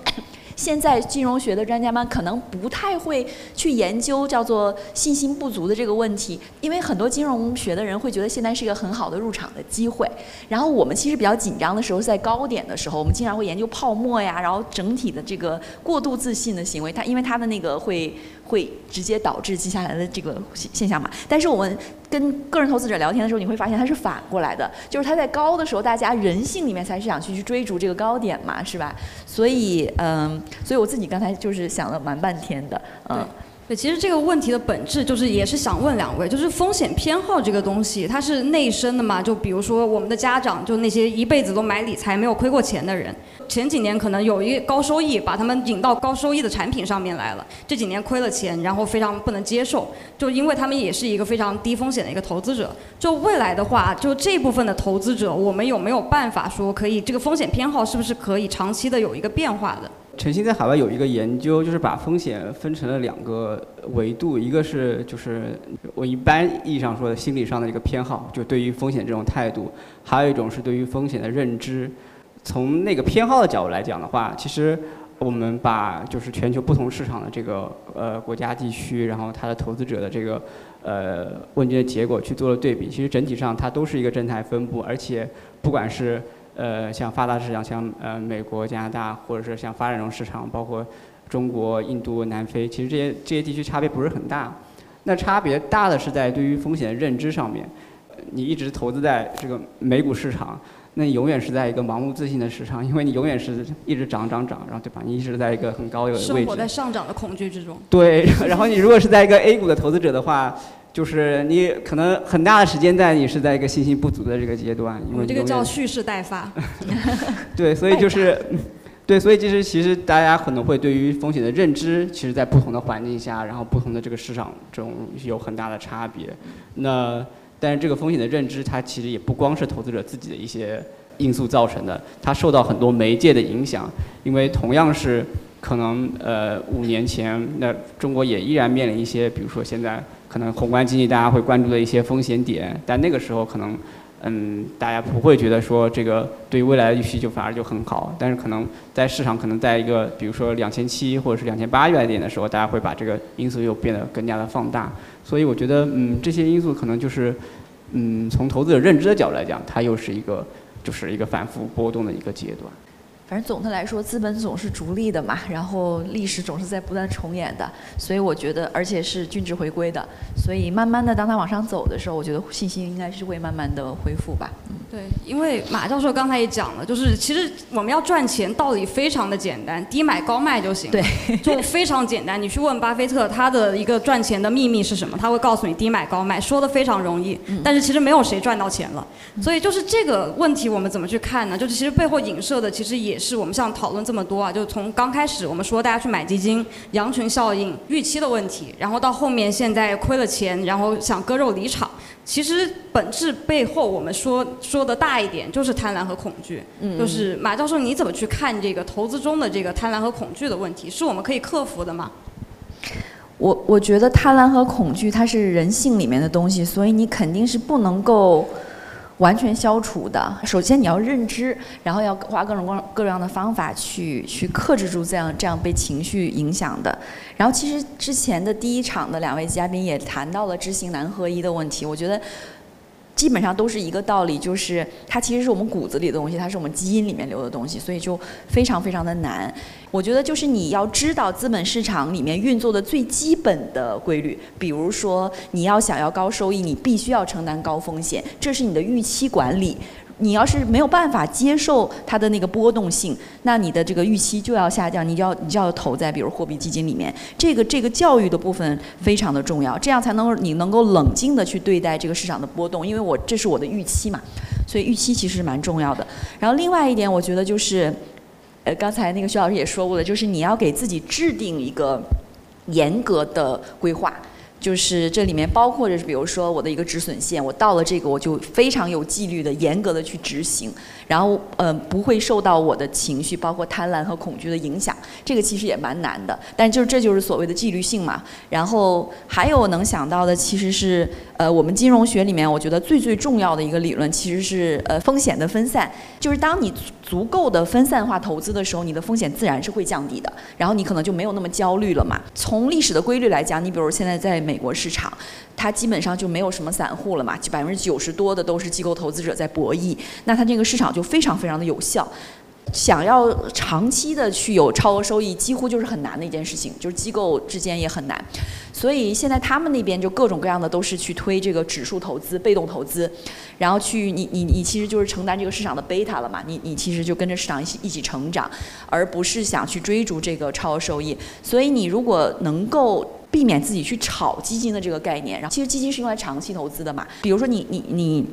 现在金融学的专家们可能不太会去研究叫做信心不足的这个问题，因为很多金融学的人会觉得现在是一个很好的入场的机会。然后我们其实比较紧张的时候，在高点的时候，我们经常会研究泡沫呀，然后整体的这个过度自信的行为，它因为它的那个会。会直接导致接下来的这个现现象嘛？但是我们跟个人投资者聊天的时候，你会发现它是反过来的，就是它在高的时候，大家人性里面才是想去去追逐这个高点嘛，是吧？所以，嗯，所以我自己刚才就是想了蛮半天的，嗯。对，其实这个问题的本质就是，也是想问两位，就是风险偏好这个东西，它是内生的嘛？就比如说我们的家长，就那些一辈子都买理财没有亏过钱的人，前几年可能有一高收益，把他们引到高收益的产品上面来了，这几年亏了钱，然后非常不能接受，就因为他们也是一个非常低风险的一个投资者。就未来的话，就这部分的投资者，我们有没有办法说可以这个风险偏好是不是可以长期的有一个变化的？晨星在海外有一个研究，就是把风险分成了两个维度，一个是就是我一般意义上说的心理上的一个偏好，就对于风险这种态度；还有一种是对于风险的认知。从那个偏好的角度来讲的话，其实我们把就是全球不同市场的这个呃国家地区，然后它的投资者的这个呃问卷的结果去做了对比，其实整体上它都是一个正态分布，而且不管是呃，像发达市场，像呃美国、加拿大，或者是像发展中市场，包括中国、印度、南非，其实这些这些地区差别不是很大。那差别大的是在对于风险的认知上面。你一直投资在这个美股市场，那你永远是在一个盲目自信的市场，因为你永远是一直涨涨涨，然后对吧？你一直在一个很高的位置。生活在上涨的恐惧之中。对，然后你如果是在一个 A 股的投资者的话。就是你可能很大的时间在你是在一个信心不足的这个阶段，因为这个叫蓄势待发。对，所以就是，对，所以就是其实大家可能会对于风险的认知，其实在不同的环境下，然后不同的这个市场中有很大的差别。那但是这个风险的认知，它其实也不光是投资者自己的一些因素造成的，它受到很多媒介的影响。因为同样是可能呃五年前，那中国也依然面临一些，比如说现在。可能宏观经济大家会关注的一些风险点，但那个时候可能，嗯，大家不会觉得说这个对未来的预期就反而就很好。但是可能在市场可能在一个比如说两千七或者是两千八月点的时候，大家会把这个因素又变得更加的放大。所以我觉得，嗯，这些因素可能就是，嗯，从投资者认知的角度来讲，它又是一个就是一个反复波动的一个阶段。反正总的来说，资本总是逐利的嘛，然后历史总是在不断重演的，所以我觉得，而且是均值回归的，所以慢慢的，当它往上走的时候，我觉得信心应该是会慢慢的恢复吧。嗯，对，因为马教授刚才也讲了，就是其实我们要赚钱，道理非常的简单，低买高卖就行。对，就非常简单。你去问巴菲特，他的一个赚钱的秘密是什么？他会告诉你低买高卖，说的非常容易，但是其实没有谁赚到钱了。所以就是这个问题，我们怎么去看呢？就是其实背后影射的，其实也。也是我们像讨论这么多啊，就从刚开始我们说大家去买基金，羊群效应、预期的问题，然后到后面现在亏了钱，然后想割肉离场，其实本质背后我们说说的大一点就是贪婪和恐惧。嗯。就是马教授，你怎么去看这个投资中的这个贪婪和恐惧的问题？是我们可以克服的吗？我我觉得贪婪和恐惧它是人性里面的东西，所以你肯定是不能够。完全消除的，首先你要认知，然后要花各种各各样的方法去去克制住这样这样被情绪影响的。然后其实之前的第一场的两位嘉宾也谈到了知行难合一的问题，我觉得。基本上都是一个道理，就是它其实是我们骨子里的东西，它是我们基因里面留的东西，所以就非常非常的难。我觉得就是你要知道资本市场里面运作的最基本的规律，比如说你要想要高收益，你必须要承担高风险，这是你的预期管理。你要是没有办法接受它的那个波动性，那你的这个预期就要下降，你就要你就要投在比如货币基金里面。这个这个教育的部分非常的重要，这样才能你能够冷静的去对待这个市场的波动，因为我这是我的预期嘛，所以预期其实蛮重要的。然后另外一点，我觉得就是，呃，刚才那个徐老师也说过了，就是你要给自己制定一个严格的规划。就是这里面包括着，比如说我的一个止损线，我到了这个我就非常有纪律的、严格的去执行，然后呃不会受到我的情绪，包括贪婪和恐惧的影响。这个其实也蛮难的，但就是这就是所谓的纪律性嘛。然后还有能想到的，其实是呃我们金融学里面我觉得最最重要的一个理论，其实是呃风险的分散。就是当你足够的分散化投资的时候，你的风险自然是会降低的，然后你可能就没有那么焦虑了嘛。从历史的规律来讲，你比如现在在美。美国市场，它基本上就没有什么散户了嘛，就百分之九十多的都是机构投资者在博弈，那它这个市场就非常非常的有效。想要长期的去有超额收益，几乎就是很难的一件事情，就是机构之间也很难。所以现在他们那边就各种各样的都是去推这个指数投资、被动投资，然后去你你你其实就是承担这个市场的贝塔了嘛，你你其实就跟着市场一起一起成长，而不是想去追逐这个超额收益。所以你如果能够避免自己去炒基金的这个概念，然后其实基金是用来长期投资的嘛，比如说你你你。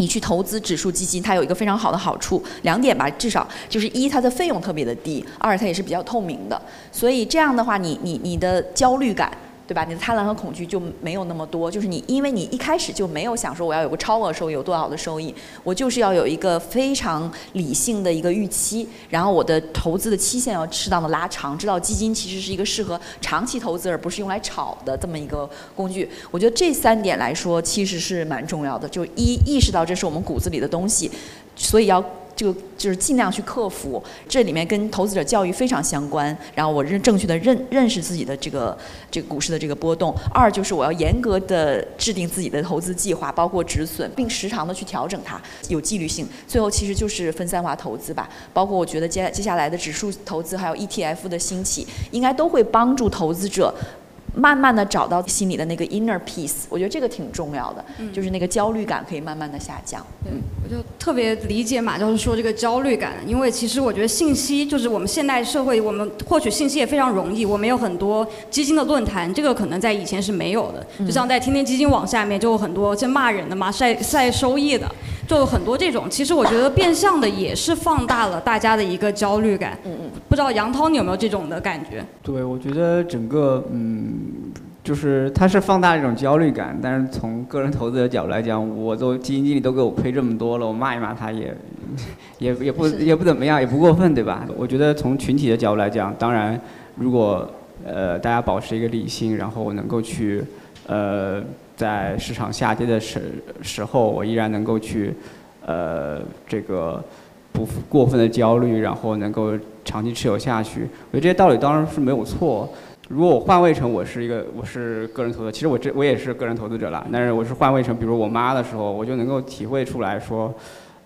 你去投资指数基金，它有一个非常好的好处，两点吧，至少就是一，它的费用特别的低；二，它也是比较透明的。所以这样的话，你你你的焦虑感。对吧？你的贪婪和恐惧就没有那么多，就是你，因为你一开始就没有想说我要有个超额收益，有多少的收益，我就是要有一个非常理性的一个预期，然后我的投资的期限要适当的拉长，知道基金其实是一个适合长期投资而不是用来炒的这么一个工具。我觉得这三点来说其实是蛮重要的，就一意识到这是我们骨子里的东西，所以要。就就是尽量去克服，这里面跟投资者教育非常相关。然后我认正确的认认识自己的这个这个股市的这个波动。二就是我要严格的制定自己的投资计划，包括止损，并时常的去调整它，有纪律性。最后其实就是分散化投资吧，包括我觉得接接下来的指数投资还有 ETF 的兴起，应该都会帮助投资者。慢慢的找到心里的那个 inner peace，我觉得这个挺重要的，就是那个焦虑感可以慢慢的下降。对，我就特别理解马教授说这个焦虑感，因为其实我觉得信息就是我们现代社会，我们获取信息也非常容易。我们有很多基金的论坛，这个可能在以前是没有的。就像在天天基金网下面就有很多在骂人的嘛，晒晒收益的，就有很多这种。其实我觉得变相的也是放大了大家的一个焦虑感。嗯嗯。不知道杨涛你有没有这种的感觉？对，我觉得整个嗯。就是它是放大一种焦虑感，但是从个人投资的角度来讲，我做基金经理都给我亏这么多了，我骂一骂他也，也也不也不怎么样，也不过分，对吧？我觉得从群体的角度来讲，当然，如果呃大家保持一个理性，然后能够去呃在市场下跌的时时候，我依然能够去呃这个不过分的焦虑，然后能够长期持有下去，我觉得这些道理当然是没有错。如果我换位成我是一个我是个人投资，其实我这我也是个人投资者了。但是我是换位成比如我妈的时候，我就能够体会出来说，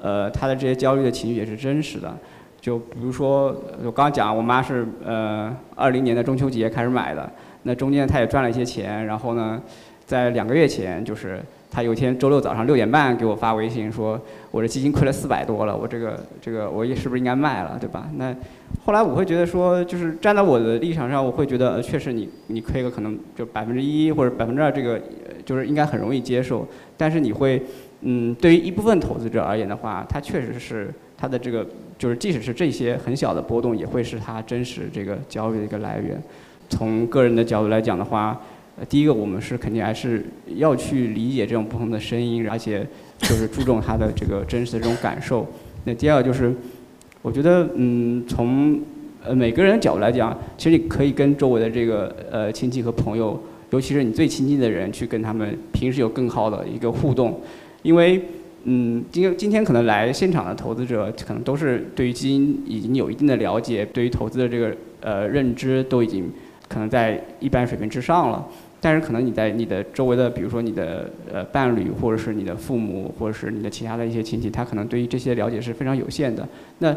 呃，她的这些焦虑的情绪也是真实的。就比如说我刚刚讲，我妈是呃二零年的中秋节开始买的，那中间他也赚了一些钱。然后呢，在两个月前，就是他有一天周六早上六点半给我发微信说，我这基金亏了四百多了，我这个这个我也是不是应该卖了，对吧？那后来我会觉得说，就是站在我的立场上，我会觉得，确实你你亏个可能就百分之一或者百分之二，这个就是应该很容易接受。但是你会，嗯，对于一部分投资者而言的话，它确实是它的这个，就是即使是这些很小的波动，也会是它真实这个焦虑的一个来源。从个人的角度来讲的话，呃，第一个我们是肯定还是要去理解这种不同的声音，而且就是注重他的这个真实的这种感受。那第二就是。我觉得，嗯，从呃每个人的角度来讲，其实你可以跟周围的这个呃亲戚和朋友，尤其是你最亲近的人，去跟他们平时有更好的一个互动，因为，嗯，今今天可能来现场的投资者，可能都是对于基金已经有一定的了解，对于投资的这个呃认知都已经可能在一般水平之上了。但是可能你在你的周围的，比如说你的呃伴侣，或者是你的父母，或者是你的其他的一些亲戚，他可能对于这些了解是非常有限的。那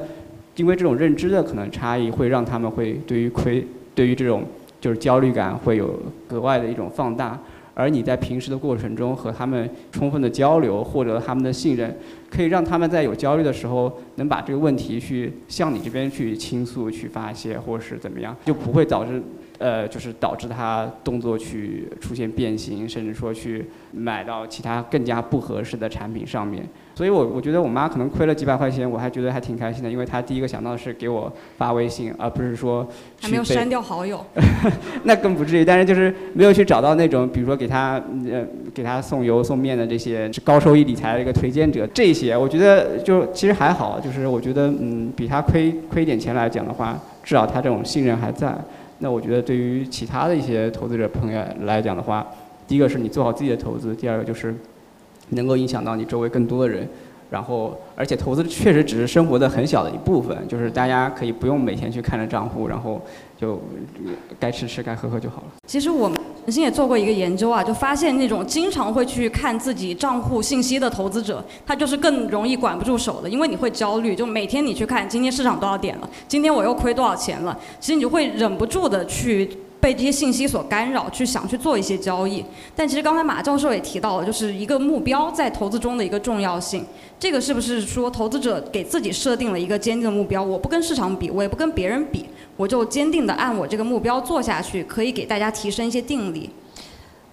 因为这种认知的可能差异，会让他们会对于亏，对于这种就是焦虑感会有格外的一种放大。而你在平时的过程中和他们充分的交流，获得他们的信任，可以让他们在有焦虑的时候能把这个问题去向你这边去倾诉、去发泄，或者是怎么样，就不会导致。呃，就是导致他动作去出现变形，甚至说去买到其他更加不合适的产品上面。所以我我觉得我妈可能亏了几百块钱，我还觉得还挺开心的，因为她第一个想到的是给我发微信，而不是说还没有删掉好友。那更不至于，但是就是没有去找到那种，比如说给她呃给她送油送面的这些高收益理财的一个推荐者，这些我觉得就其实还好，就是我觉得嗯比她亏亏点钱来讲的话，至少她这种信任还在。那我觉得对于其他的一些投资者朋友来讲的话，第一个是你做好自己的投资，第二个就是能够影响到你周围更多的人。然后，而且投资确实只是生活的很小的一部分，就是大家可以不用每天去看着账户，然后就该吃吃该喝喝就好了。其实我们曾经也做过一个研究啊，就发现那种经常会去看自己账户信息的投资者，他就是更容易管不住手的，因为你会焦虑，就每天你去看今天市场多少点了，今天我又亏多少钱了，其实你就会忍不住的去。被这些信息所干扰，去想去做一些交易。但其实刚才马教授也提到了，就是一个目标在投资中的一个重要性。这个是不是说投资者给自己设定了一个坚定的目标？我不跟市场比，我也不跟别人比，我就坚定的按我这个目标做下去，可以给大家提升一些定力。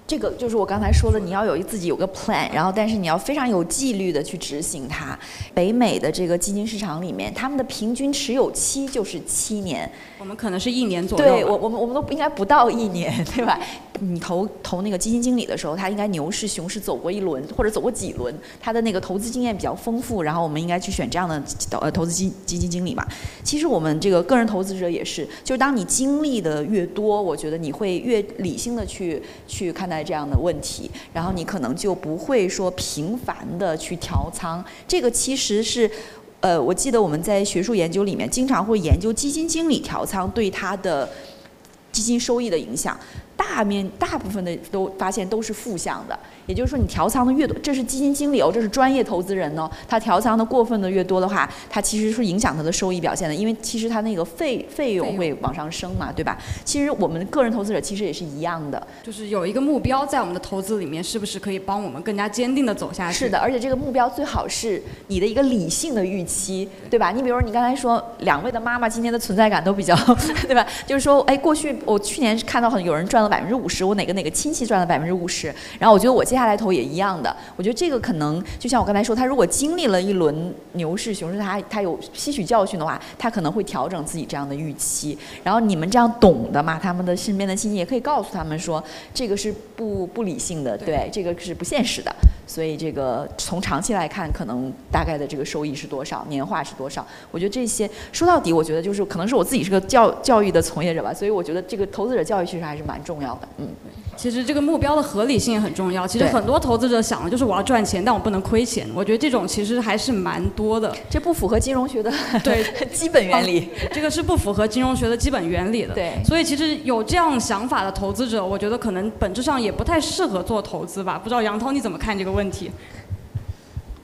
这个就是我刚才说的，你要有自己有个 plan，然后但是你要非常有纪律的去执行它。北美的这个基金市场里面，他们的平均持有期就是七年。我们可能是一年左右。对我，我们我们都应该不到一年，对吧？你投投那个基金经理的时候，他应该牛市、熊市走过一轮，或者走过几轮，他的那个投资经验比较丰富，然后我们应该去选这样的呃投资基基金经理嘛。其实我们这个个人投资者也是，就是当你经历的越多，我觉得你会越理性的去去看待这样的问题，然后你可能就不会说频繁的去调仓。这个其实是。呃，我记得我们在学术研究里面经常会研究基金经理调仓对他的基金收益的影响，大面大部分的都发现都是负向的。也就是说，你调仓的越多，这是基金经理哦，这是专业投资人哦。他调仓的过分的越多的话，他其实是影响他的收益表现的，因为其实他那个费费用会往上升嘛，对吧？其实我们个人投资者其实也是一样的，就是有一个目标在我们的投资里面，是不是可以帮我们更加坚定的走下去？是的，而且这个目标最好是你的一个理性的预期，对吧？你比如说你刚才说两位的妈妈今天的存在感都比较，对吧？就是说，哎，过去我去年看到很有人赚了百分之五十，我哪个哪个亲戚赚了百分之五十，然后我觉得我。接下来投也一样的，我觉得这个可能就像我刚才说，他如果经历了一轮牛市、熊市，他他有吸取教训的话，他可能会调整自己这样的预期。然后你们这样懂的嘛，他们的身边的亲戚也可以告诉他们说，这个是不不理性的，对，这个是不现实的。所以这个从长期来看，可能大概的这个收益是多少，年化是多少？我觉得这些说到底，我觉得就是可能是我自己是个教教育的从业者吧，所以我觉得这个投资者教育其实还是蛮重要的，嗯。其实这个目标的合理性也很重要。其实很多投资者想的就是我要赚钱，但我不能亏钱。我觉得这种其实还是蛮多的。这不符合金融学的对 基本原理。这个是不符合金融学的基本原理的。对。所以其实有这样想法的投资者，我觉得可能本质上也不太适合做投资吧。不知道杨涛你怎么看这个问题？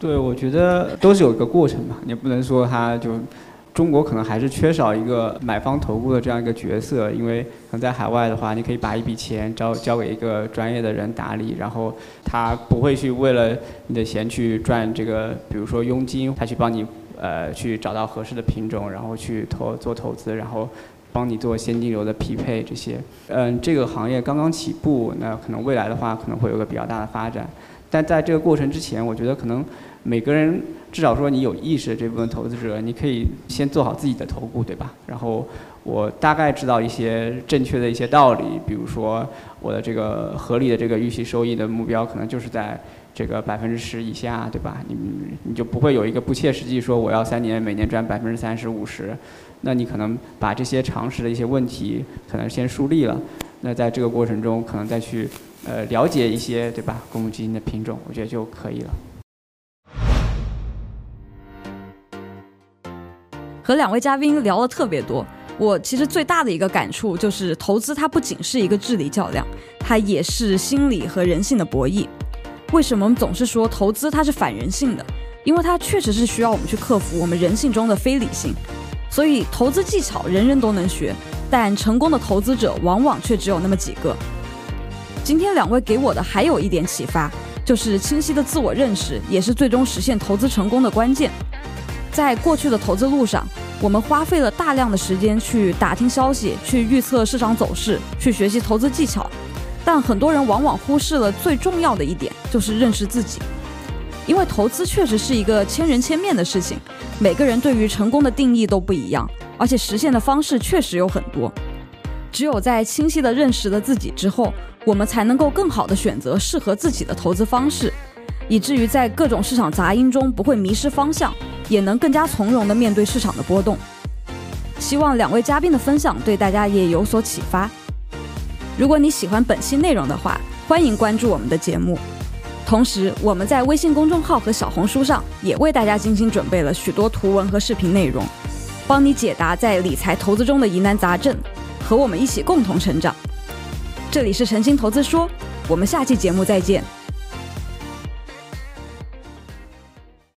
对，我觉得都是有一个过程嘛，你不能说他就。中国可能还是缺少一个买方投顾的这样一个角色，因为可能在海外的话，你可以把一笔钱交交给一个专业的人打理，然后他不会去为了你的钱去赚这个，比如说佣金，他去帮你呃去找到合适的品种，然后去投做投资，然后帮你做现金流的匹配这些。嗯，这个行业刚刚起步，那可能未来的话可能会有个比较大的发展，但在这个过程之前，我觉得可能每个人。至少说你有意识的这部分投资者，你可以先做好自己的投顾，对吧？然后我大概知道一些正确的一些道理，比如说我的这个合理的这个预期收益的目标，可能就是在这个百分之十以下，对吧？你你就不会有一个不切实际说我要三年每年赚百分之三十五十，那你可能把这些常识的一些问题可能先树立了，那在这个过程中可能再去呃了解一些，对吧？公募基金的品种，我觉得就可以了。和两位嘉宾聊了特别多，我其实最大的一个感触就是，投资它不仅是一个智力较量，它也是心理和人性的博弈。为什么我们总是说投资它是反人性的？因为它确实是需要我们去克服我们人性中的非理性。所以投资技巧人人都能学，但成功的投资者往往却只有那么几个。今天两位给我的还有一点启发，就是清晰的自我认识也是最终实现投资成功的关键。在过去的投资路上，我们花费了大量的时间去打听消息，去预测市场走势，去学习投资技巧，但很多人往往忽视了最重要的一点，就是认识自己。因为投资确实是一个千人千面的事情，每个人对于成功的定义都不一样，而且实现的方式确实有很多。只有在清晰的认识了自己之后，我们才能够更好的选择适合自己的投资方式，以至于在各种市场杂音中不会迷失方向，也能更加从容的面对市场的波动。希望两位嘉宾的分享对大家也有所启发。如果你喜欢本期内容的话，欢迎关注我们的节目。同时，我们在微信公众号和小红书上也为大家精心准备了许多图文和视频内容，帮你解答在理财投资中的疑难杂症。和我们一起共同成长。这里是诚心投资说，我们下期节目再见。